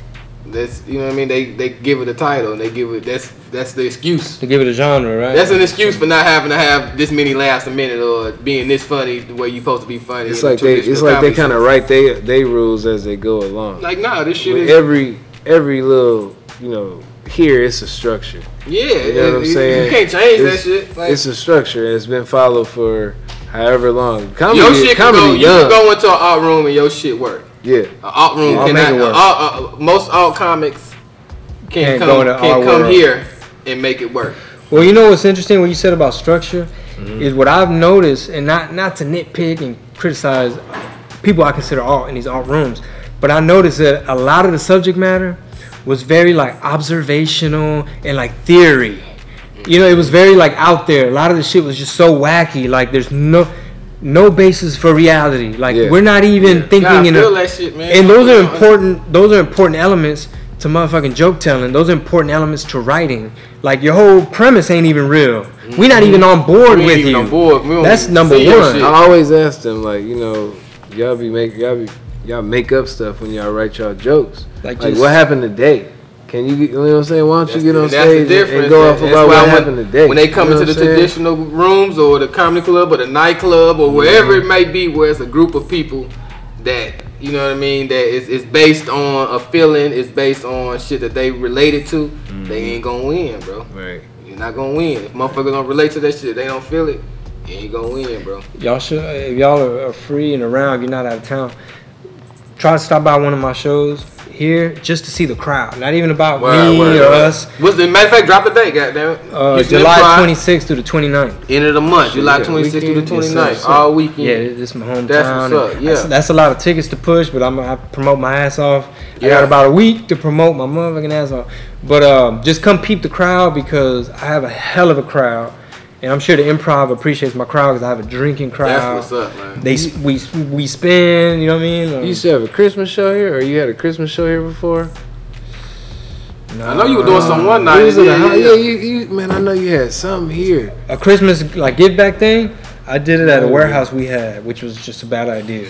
that's you know what I mean. They they give it a title and they give it that's that's the excuse. To give it a genre, right? That's an excuse for not having to have this many laughs a minute or being this funny the way you're supposed to be funny. It's like they, it's like they kind of write they they rules as they go along. like nah, this shit With is every every little you know here it's a structure. yeah. You know what I'm saying? You can't change it's, that shit. Like, it's a structure and it's been followed for however long. Comedy, your shit can comedy go. You can go into an art room and your shit work. yeah. An alt room I'll cannot. work. a alt- uh, most alt comics can Can't come can our come world. here and make it work. Well, you know what's interesting? What you said about structure Mm-hmm. is what I've noticed, and not not to nitpick and criticize people I consider art in these art rooms, but I noticed that a lot of the subject matter was very like observational and like theory. You know, it was very like out there. A lot of the shit was just so wacky. Like there's no no basis for reality. Like Yeah. we're not even thinking Nah, in feel a, that shit, man. and those are important. Those are important elements to motherfucking joke telling. Those are important elements to writing. Like your whole premise ain't even real. We're not even on board We ain't with even you. on board. We That's number one. shit. I always ask them like you know y'all be making y'all be y'all make up stuff when y'all write y'all jokes. Like Like, just- what happened today? Can you, get- you know what I'm saying? Why don't you get on that's stage and- difference. and go off about why what when- happened today? When they come You know into the saying? traditional rooms or the comedy club or the nightclub or wherever it mm-hmm. may be, where it's a group of people that you know what I mean, that is it's based on a feeling, it's based on shit that they related to, they mm-hmm. ain't gonna win, bro. Right. You're not gonna win. If motherfuckers don't relate to that shit, they don't feel it, you ain't gonna win, bro. Y'all should, if y'all are, are free and around, you're not out of town. Try to stop by one of my shows here just to see the crowd. Not even about Word, me word, or word. us. What's the matter of fact? Drop the date, goddamn. it. Uh, July Improv, 26th through the 29th. End of the month, July yeah, 26th through the weekend. Yes, 29th, sir, all weekend. Yeah, this is my hometown. That's what's up, yeah. That's, that's a lot of tickets to push, but I'm I promote my ass off. I got about a week to promote my motherfucking ass off. But um, just come peep the crowd because I have a hell of a crowd, and I'm sure the improv appreciates my crowd because I have a drinking crowd. That's what's up, man. They we we spin, you know what I mean? Um, You used to have a Christmas show here, or you had a Christmas show here before? I know you were doing some one night. Yeah, yeah, yeah. yeah, you, you, man, I know you had something here. a Christmas like give back thing. I did it at a warehouse we had, which was just a bad idea.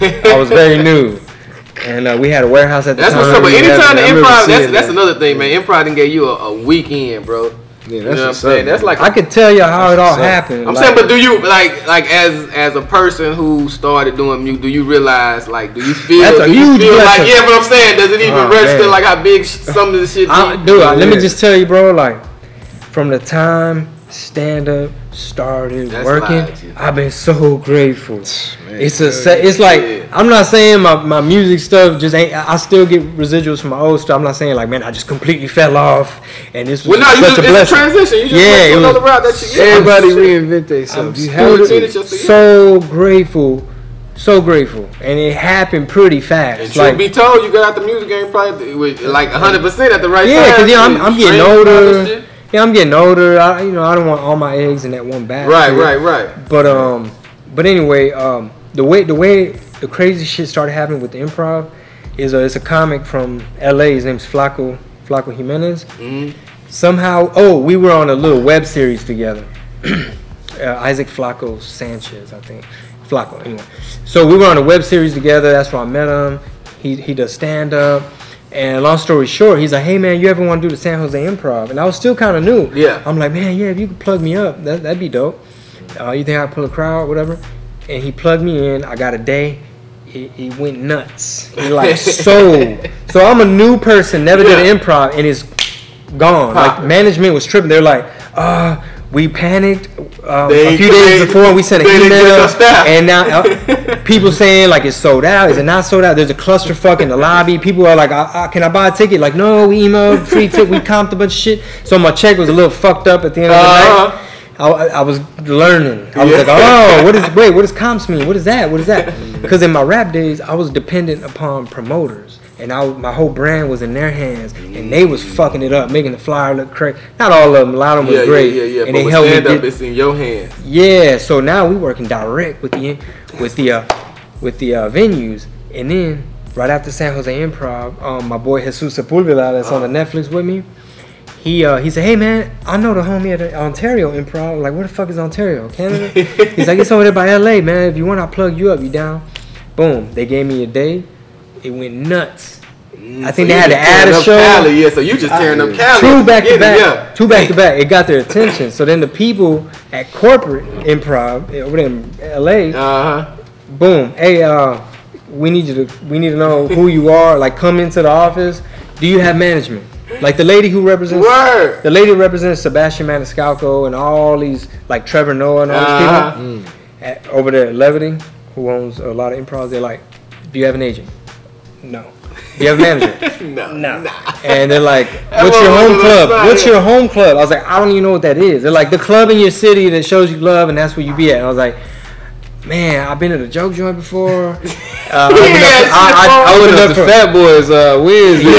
I was very (laughs) new, and uh, we had a warehouse at the That's time. what's up. But Yeah, anytime the improv, that's seeing that's that. another thing, man. Improv didn't gave you a, a weekend, bro. Yeah, You that's know what I'm saying? That's like I could tell you how it all happened. I'm like- saying, but do you like like as as a person who started doing music, do you realize like do you feel That's a do you huge feel like yeah, but I'm saying does it even Oh, register man. like how big sh- some of the shit? I, be? dude, I- let me just tell you, bro. Like, from the time stand up started That's working, live, G. I've been so grateful. Man, it's a, se- it's like Yeah. I'm not saying my, my music stuff just ain't. I I still get residuals from my old stuff. I'm not saying like, man, I just completely fell off, and this was Well, no, you such just, a it's a transition. You just Yeah, went to another route that you. yeah, Everybody shit. reinvent I'm themselves. You have Still to. so grateful, so grateful, and it happened pretty fast. And like, truth be told, you got out the music game probably with like 100 percent at the right Yeah, time. Yeah, because you know, I'm, I'm getting Streaming and all that older. Yeah, I'm getting older. I, you know, I don't want all my eggs in that one basket. Right, right, right. But um, but anyway, um, the way the way the crazy shit started happening with the improv is uh, it's a comic from L.A. His name's Flaco Flaco Jimenez. Mhm. Somehow, oh, we were on a little web series together. (clears throat) uh, Isaac Flaco Sanchez, I think. Flaco, anyway. So we were on a web series together. That's where I met him. He he does stand up. And long story short, he's like, "Hey man, you ever want to do the San Jose Improv?" And I was still kind of new. Yeah. I'm like, "Man, yeah, if you could plug me up, that that'd be dope. Uh, you think I pull a crowd, whatever?" And he plugged me in. I got a day. He, went nuts. It like (laughs) so. So I'm a new person, never Yeah. did improv, and it's gone. Like management was tripping. They're like, uh, we panicked um, a few days before. We sent an they didn't get email, and now uh, (laughs) people saying like it's sold out. Is it not sold out? There's a clusterfuck in the lobby. People are like, I, I, can I buy a ticket? Like, no, we emailed free ticket. We comped a bunch of shit. So my check was a little fucked up at the end of the Uh-huh. night. I, I was learning. I was Yeah. like, oh, what is (laughs) wait? What does comps mean? What is that? What is that? Because in my rap days, I was dependent upon promoters, and I my whole brand was in their hands, and they was fucking it up, making the flyer look crazy. Not all of them. A lot of them Yeah, was great, yeah, yeah, yeah. and but they me up, get. it's in your hands. Yeah, so now we working direct with the with the uh, with the uh, venues, and then right after San Jose Improv, um, my boy Jesus Sepulveda that's on the Netflix with me. He uh, he said, hey man, I know the homie at the Ontario Improv. I'm like, where the fuck is Ontario, Canada? (laughs) He's like, it's over there by LA, man. If you want, I'll plug you up. You down? Boom. They gave me a day. It went nuts. I think they had to add tearing a up show. Cali, yeah, so you just tearing up Cali. Two back to back. yeah. Two back to back. It got their attention. So then the people at corporate improv eh, over there in LA, Uh-huh. boom, hey, uh, we need you to we need to know who you are. Like come into the office. Do you have management? Like the lady who represents Word. the lady who represents Sebastian Maniscalco and all these like Trevor Noah and all these Uh-huh. people at, over there at Levity, who owns a lot of improvs. They're like, do you have an agent? No. Do you have (laughs) a manager? No. No. And they're like, "What's your home club? What's your home club?" I was like, "I don't even know what that is." They're like, "The club in your city that shows you love, and that's where you be at." And I was like, "Man, I've been to a joke joint before." (laughs) Uh, I opened Yeah, up- I, I, I opened up up the Fat Boys, uh, Wiz. Yeah,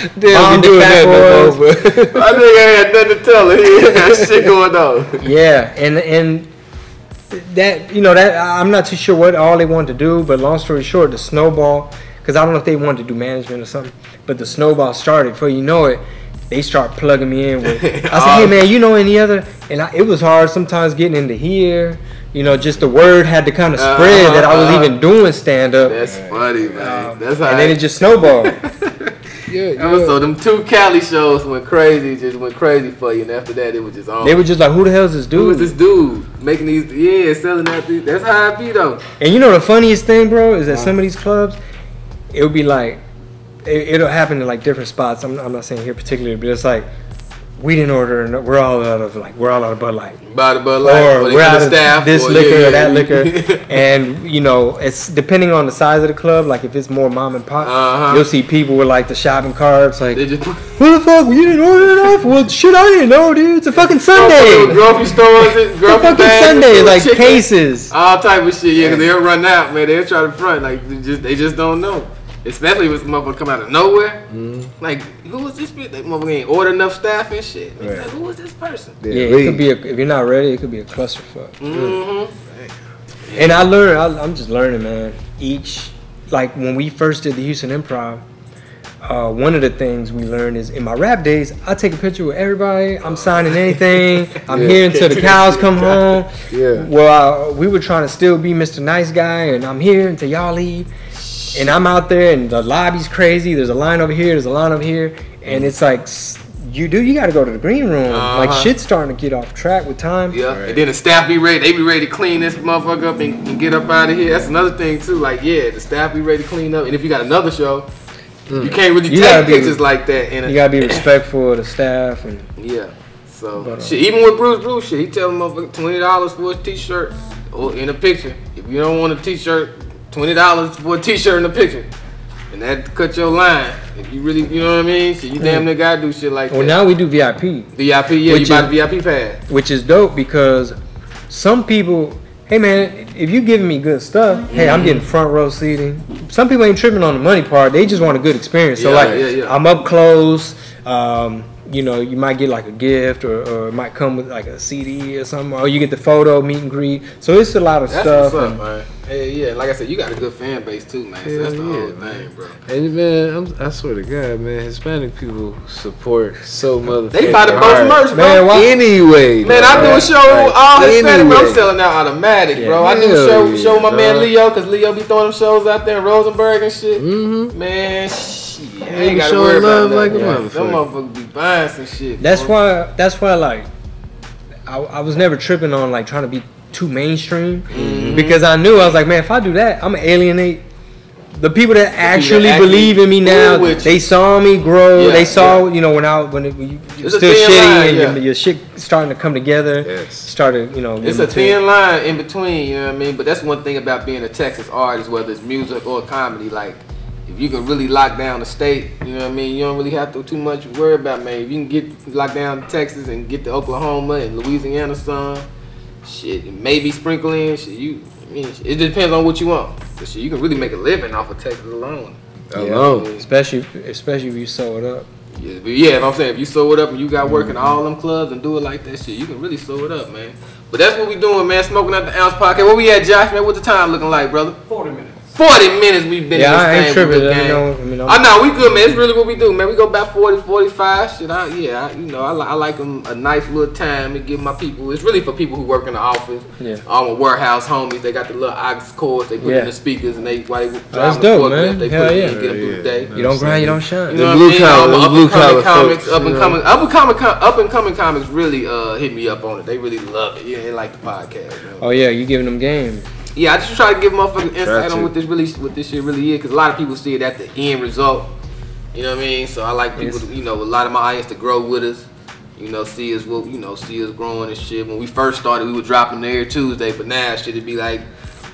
right. They (laughs) don't Bomb be the doing Fat that no Boys. more, but- My nigga had nothing to tell her. He had that shit going on. Yeah, and and that you know that I'm not too sure what all they wanted to do, but long story short, the snowball because I don't know if they wanted to do management or something, but the snowball started. Before you know it, they start plugging me in with. (laughs) I said, hey man, you know any other? And I, it was hard sometimes getting into here. You know, just the word had to kind of spread that I was Uh-huh. even doing stand up. That's funny, man. That's how and then it just snowballed. (laughs) Yeah, (laughs) yeah. So them two Cali shows went crazy, just went crazy for you, and after that it was just on. They were just like, who the hell's this dude? was dude? this dude making these? Yeah, selling that. These, that's how I be though. And you know the funniest thing, bro, is that some of these clubs, it would be like, it, it'll happen in like different spots. I'm, I'm not saying here particularly, but it's like, we didn't order, and we're all out of like, we're all out of Bud Light. By the Bud Light, or we're out of staff, this or- liquor yeah, or that yeah. liquor, (laughs) and you know it's depending on the size of the club. Like if it's more mom and pop, Uh-huh. you'll see people with like the shopping carts, like, just who the fuck? You didn't order enough? Well, shit, I didn't know, dude. It's a fucking Sunday. grocery stores, It's a grocery fucking bags, Sunday, like chicken, cases. all type of shit. Yeah, because they'll run out, man. They'll try to front, like they just they just don't know. Especially with motherfucker come out of nowhere. Mm-hmm. Like, who was this bitch? That motherfucker ain't order enough staff and shit. Right. Like, who was this person? Yeah, Yeah, it could be. A, if you're not ready, it could be a clusterfuck. Mm-hmm. And I learned. I, I'm just learning, man. Each, like when we first did the Houston Improv, uh, one of the things we learned is in my rap days, I take a picture with everybody. I'm signing anything. (laughs) I'm Yeah. here until the cows (laughs) come home. Yeah. Well, uh, we were trying to still be Mr. Nice Guy, and I'm here until y'all leave. And I'm out there, and the lobby's crazy. There's a line over here. There's a line over here, and it's like. You do. You got to go to the green room. Like Uh-huh. shit's starting to get off track with time. Yeah, and then the staff be ready. They be ready to clean this motherfucker up and, and get up out of here. That's another thing too. Like, yeah, the staff be ready to clean up. And if you got another show, you can't really Mm. You gotta take be- pictures like that. And You gotta be respectful of the staff and Yeah. So But, uh, shit, even with Bruce Bruce shit, he tell motherfucker twenty dollars for his t-shirt or in a picture. If you don't want a t-shirt, twenty dollars for a t-shirt in a picture. And that cut your line. If you really, you know what I mean? So you damn near gotta do shit like well that. Well, now we do VIP, VIP, yeah, Which you buy the VIP pass. which is dope because some people, hey man, if you giving me good stuff, hey I'm getting front row seating. Some people ain't tripping on the money part; they just want a good experience. So Yeah, like, yeah, yeah. I'm up close. Um, you know, you might get like a gift, or, or it might come with like a CD or something, or you get the photo meet and greet. So it's a lot of That's stuff. what's up, and- man. Hey, yeah, like I said, you got a good fan base too, man. So that's the yeah, whole man. thing, bro. And man, I'm, I swear to God, man, Hispanic people support so motherfucking They buy the hard. most merch, bro. Man, why- Anyway, Man, I do a show Like, all Hispanic, bro. I'm selling out automatic, bro. Yeah. I do a show yeah, show my man. Leo, cause Leo be throwing them shows out there in Rosenberg and shit. Mm-hmm. Man, shit, I Yeah, ain't you gotta showing worry love about like a that. Them motherfucker. motherfuckers be buying some shit. That's bro. why. That's why. Like, I, I was never tripping on like trying to be too mainstream Mm-hmm. because I knew I was like, man, if I do that, I'm gonna alienate the people that actually actually believe in me now. fool with you. They saw me grow. Yeah, they saw, yeah. you know, when I when, it, when you you're It's still thin shitty line, and yeah. your, your shit starting to come together. Yes. Started, you know. It's getting a to- thin line in between, you know what I mean? But that's one thing about being a Texas artist, whether it's music or comedy. Like, if you can really lock down the state, you know what I mean? You don't really have to too much worry about, man. If you can get locked down Texas and get to Oklahoma and Louisiana some, shit, maybe sprinkle in, shit, you, I mean, shit, it depends on what you want. But shit, you can really make a living off of Texas alone. Alone. Especially, especially if you sew it up. Yeah, but yeah, if I'm saying if you sew it up and you got work in all them clubs and do it like that shit, you can really sew it up, man. But that's what we doing, man. Smoking out the ounce pocket. Where we at, Josh? Man, what's the time looking like, brother? Forty minutes. Forty minutes we've been Yeah, I in ain't this thing. tripping. with I this know- game. I mean, I'm- I know we good, man. It's really what we do, man. We go about 40, 45. Shit, I, yeah, I, you know, I, I like them a nice little time to give my people. It's really for people who work in the office. Yeah. All my warehouse homies, they got the little aux cords they put Yeah. in the speakers and they while they That's drive the dope, forklift, man. They Hell put it yeah. in and get them through the day. You don't grind, you don't shine. You The blue what I mean? collar- All the blue up collar comics, up and coming, up and coming, up and coming comics really uh hit me up on it. They really love it. Yeah, they like the podcast. Man. Oh yeah, you giving them game. Yeah, I just try to give motherfuckers insight on what this really, what this shit really is, because a lot of people see it at the end result. You know what I mean? So I like people, to, you know, a lot of my audience to grow with us. You know, see us, what you know, see us growing and shit. When we first started, we were dropping every Tuesday, but now shit it be like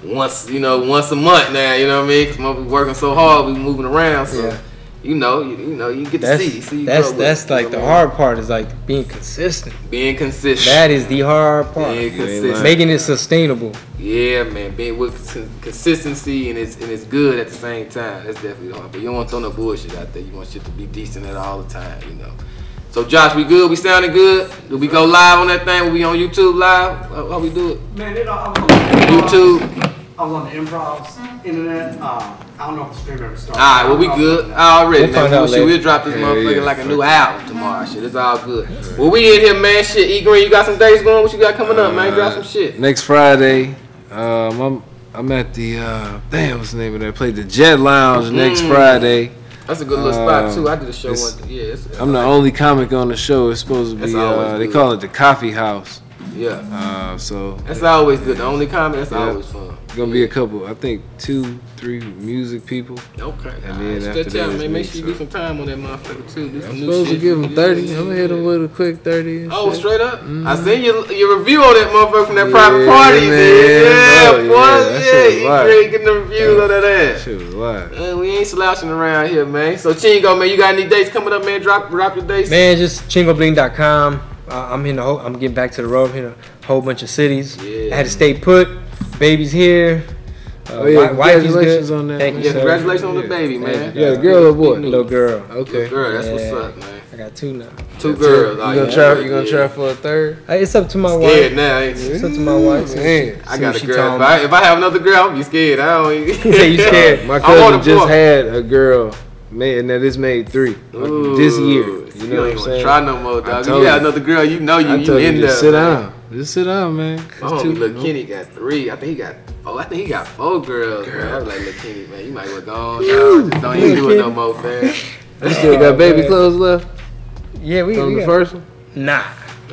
once, you know, once a month now. You know what I mean? Because motherfuckers working so hard, we moving around. So Yeah. You know, you, you know, you get to That's see, see you that's grow with that's you like know the what I mean? hard part is like being consistent. being consistent. That is the hard part. being consistent. Making it sustainable. Yeah, man, being with consistency and it's and it's good at the same time. That's definitely hard. But you don't want to throw no bullshit out there. You want shit to be decent at all the time, you know. So Josh, we good? We sounding good? Do we go live on that thing? Will we on YouTube live? How, how we do it? Man, it, I was on the improv. YouTube. I was on the improv's internet. Uh, I don't know if the stream ever started. All right, well we good already. We'll man. find out We'll, shit, later. we'll drop this Yeah, motherfucker yeah. like a new album tomorrow. Shit, it's all good. Well, we in here, man. Shit, E Green, you got some days going? What you got coming up, man? Drop some shit. Next Friday, um, I'm I'm at the uh, damn what's the name of that? Play the Jet Lounge next Mm. Friday. That's a good little spot Um, too. I did a show it's- one. Yeah, it's, I'm the only comic on the show. It's supposed to That's be. always Uh, they good. call it the Coffee House. yeah. Uh, so That's always good. The only comment. That's Yeah. always fun. Gonna be a couple. I think two, three music people. Okay. And Alright, then after stretch that out, is man. Make sure you do some time on that motherfucker too. Do some I'm new supposed to give him 30. I'm gonna hit him with a quick 30. Oh, shit. straight up? I seen your your review on that motherfucker from that Yeah, private party. you man. did. Yeah, boy. yeah, that Yeah, shit you great getting the reviews on that ass. Shit was live. Uh, we ain't slouching around here, man. So Chingo, man, you got any dates coming up, man? Drop drop your dates. Man, just chingobling.com. Uh, I'm in the whole, I'm getting back to the road. I'm in a whole bunch of cities. Yeah. I had to stay put. Baby's here. Uh, Oh, yeah, wi- wife is congratulations good. on that, Thank man. you, Yeah, sir. congratulations on the baby, man. Yeah, got a girl or boy? Little girl. Okay. Girl, that's what's up, man. I got two now. Two girls. You oh, gonna yeah, try? yeah, You gonna yeah. try for a third? Uh, It's up to my Scared wife. now, ain't you? It's up to my wife. Man. I got a girl. If. I, if I have another girl, I'm be scared. I don't. (laughs) even- Say you scared. My I want cousin just boy. had a girl. Man, and that it's made three Ooh, this year. You, You know what I'm saying? try no more, dog. told You got you. another girl, you know you, I you told in you there. just sit man. down. Just sit down, man. My It's homie too- Lil Kenny got three. I think he got. Oh, I think he got four girls. Man. I was like, Lil Kenny, man, you might well go on. Dog. Just don't even do it no more, man. You still got baby man. clothes left Yeah, we, from we the got- first one? Nah.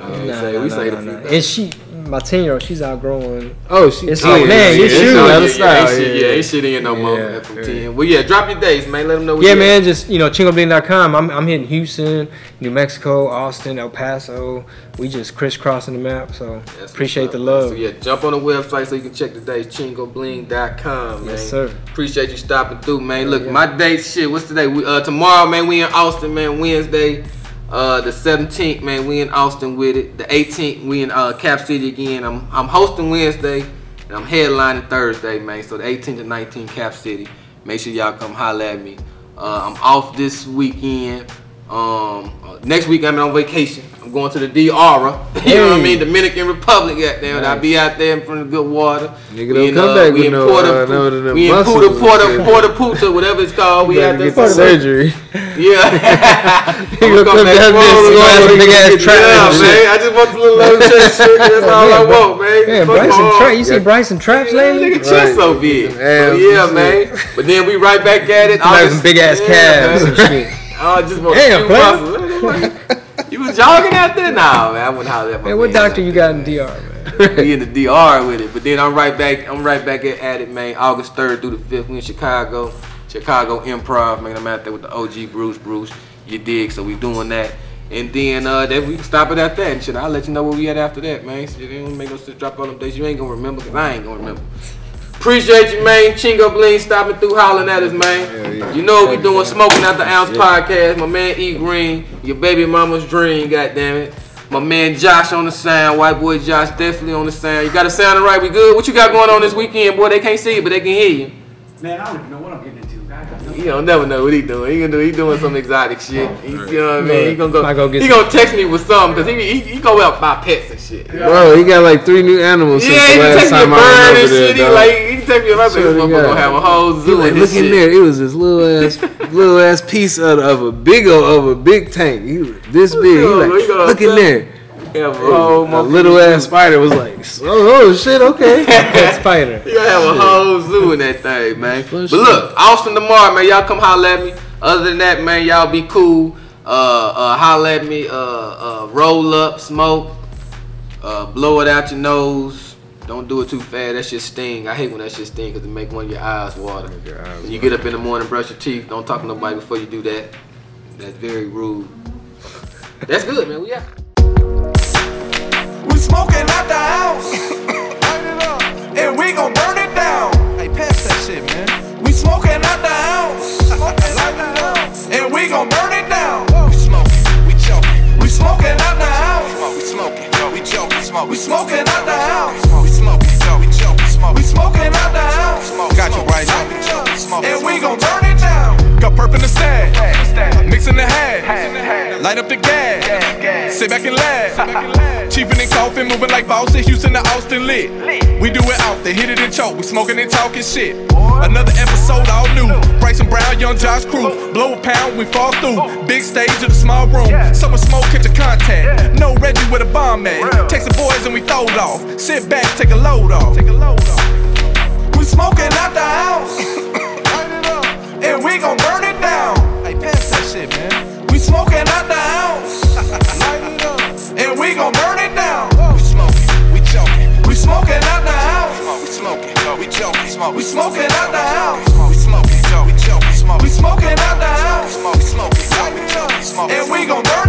Oh, we Nah, say- nah, we nah, say nah, the nah. feedback. And she, my 10 year old, she's outgrowing. Oh, she. It's oh, like, man, yeah, you yeah, should. yeah, Yeah, let yeah, us ain't shit, yeah, ain't shit in no more Yeah, man, from yeah. 10. Well, yeah, drop your dates, man. Let them know Yeah, you at. man, just, you know, chingobling.com. I'm, I'm hitting Houston, New Mexico, Austin, El Paso. We just crisscrossing the map, so That's appreciate what's the love. So yeah, jump on the website so you can check the dates. Chingobling.com, man. Yes, sir. Appreciate you stopping through, man. Look, my dates, shit. What's today? We, uh, tomorrow, man. We in Austin, man. Wednesday, uh, the 17th, man. We in Austin with it. The 18th, we in uh, Cap City again. I'm I'm hosting Wednesday, and I'm headlining Thursday, man. So the 18th and 19th, Cap City. Make sure y'all come holler at me. Uh, I'm off this weekend. Um, uh, next week I'm on vacation. I'm going to the DR. (laughs) you know what I mean? Dominican Republic. Goddamn, I'll be out there in front of good water. Nigga We don't in, come uh, back we with in no, Porta, uh, none of them we in muscles Puta and Porta. Porta Puta, whatever it's called. We out there get the surgery. (laughs) Yeah. (laughs) Gonna come there swollen, man. big ass trap Yeah, man. I just want the little low chest shit. That's all I want, man. Fuck Bryson Trap. You see Bryson Traps lately? Nigga chest so big. Yeah, man. But then we right back at it. Come back August- with some big ass yeah, calves and shit. I just want Damn, a few You was jogging out there? Nah, man. I wouldn't holler at my Man, what doctor out you there, got in man. DR, man? we in the DR with it. But then I'm right back. I'm right back at, at it, man. August 3rd through the 5th. We in Chicago. Chicago Improv, man. I'm out there with the OG Bruce Bruce. You dig? So we doing that. And then uh, then we can stop it at that and shit. I'll let you know where we at after that, man. So it ain't make no sense drop all them dates. You ain't gonna remember because I ain't gonna remember. Appreciate you, man. Chingo Bling stopping through hollering at us, man. Yeah, yeah. You know what we doing, smoking out the ounce podcast. My man E Green, your baby mama's dream, goddamn it. My man Josh on the sound, white boy Josh definitely on the sound. You got the sound right, we good. What you got going on this weekend, boy? They can't see you, but they can hear you. Man, I don't even know what I'm getting into. I You don't never know what he doing. He gonna do. He doing some exotic shit. He, (laughs) you know what I mean? He gonna go. Go get he some- gonna text me with something because he, he he go out buy pets and shit. Bro, he got like three new animals he since can the last text me a time I bird went and over there, shit. He dog. like he can text me a bird. Sure This motherfucker gonna have a whole He zoo like, in look his in there. It was this little ass, (laughs) little ass piece of, of a big o- of a big tank. He was this big. He like, he look in there. He have a whole A motherfucking little ass spider was like, oh, oh shit, okay. (laughs) Pet spider. You gonna have a whole zoo in that thing, man. Flush But look, Austin tomorrow, man. Y'all come holler at me. Other than that, man, y'all be cool. Uh, uh, holler at me. Uh, uh, roll up, smoke. Uh, blow it out your nose. Don't do it too fast. That shit sting. I hate when that shit sting because it make one of your eyes water. your eyes when you get up in the morning, brush your teeth. Don't talk to nobody before you do that. That's very rude. That's good, man. We out. We smoking out the house. (laughs) Light it up. And we gon' burn it down. Hey, pass that shit, man. We smoking out the house. Light it up. And we gon' burn it down. We smoking, we choking. We smoking out the house. We smoking, we choking. We smoking out the house. And we gon' turn it down. Got perp in the stash. Mixing the hash. Light up the gas. Sit back and laugh. Chiefin' and coughing, moving like Boston, Houston to Austin lit. We do it out there, hit it and choke. We smoking and talking shit. Another episode all new. Bryson Brown, young Josh Cruz. Blow a pound, we fall through. Big stage in a small room. Summer smoke, catch a contact. No Reggie with a bomb at. Take some boys and we throw it off. Sit back, take a load off. Take a load off. We smoking out the house and we gon' burn it down. Hey, pass that shit, man. We smoking out the ounce. (laughs) and we gon' burn it down. We smoking, we choking. We smoking out the house. We smoking, we choking. We smoking out the house. We smoking, we choking. Smoke, we smoking out the house. We smoking, we choking. And we gon' burn it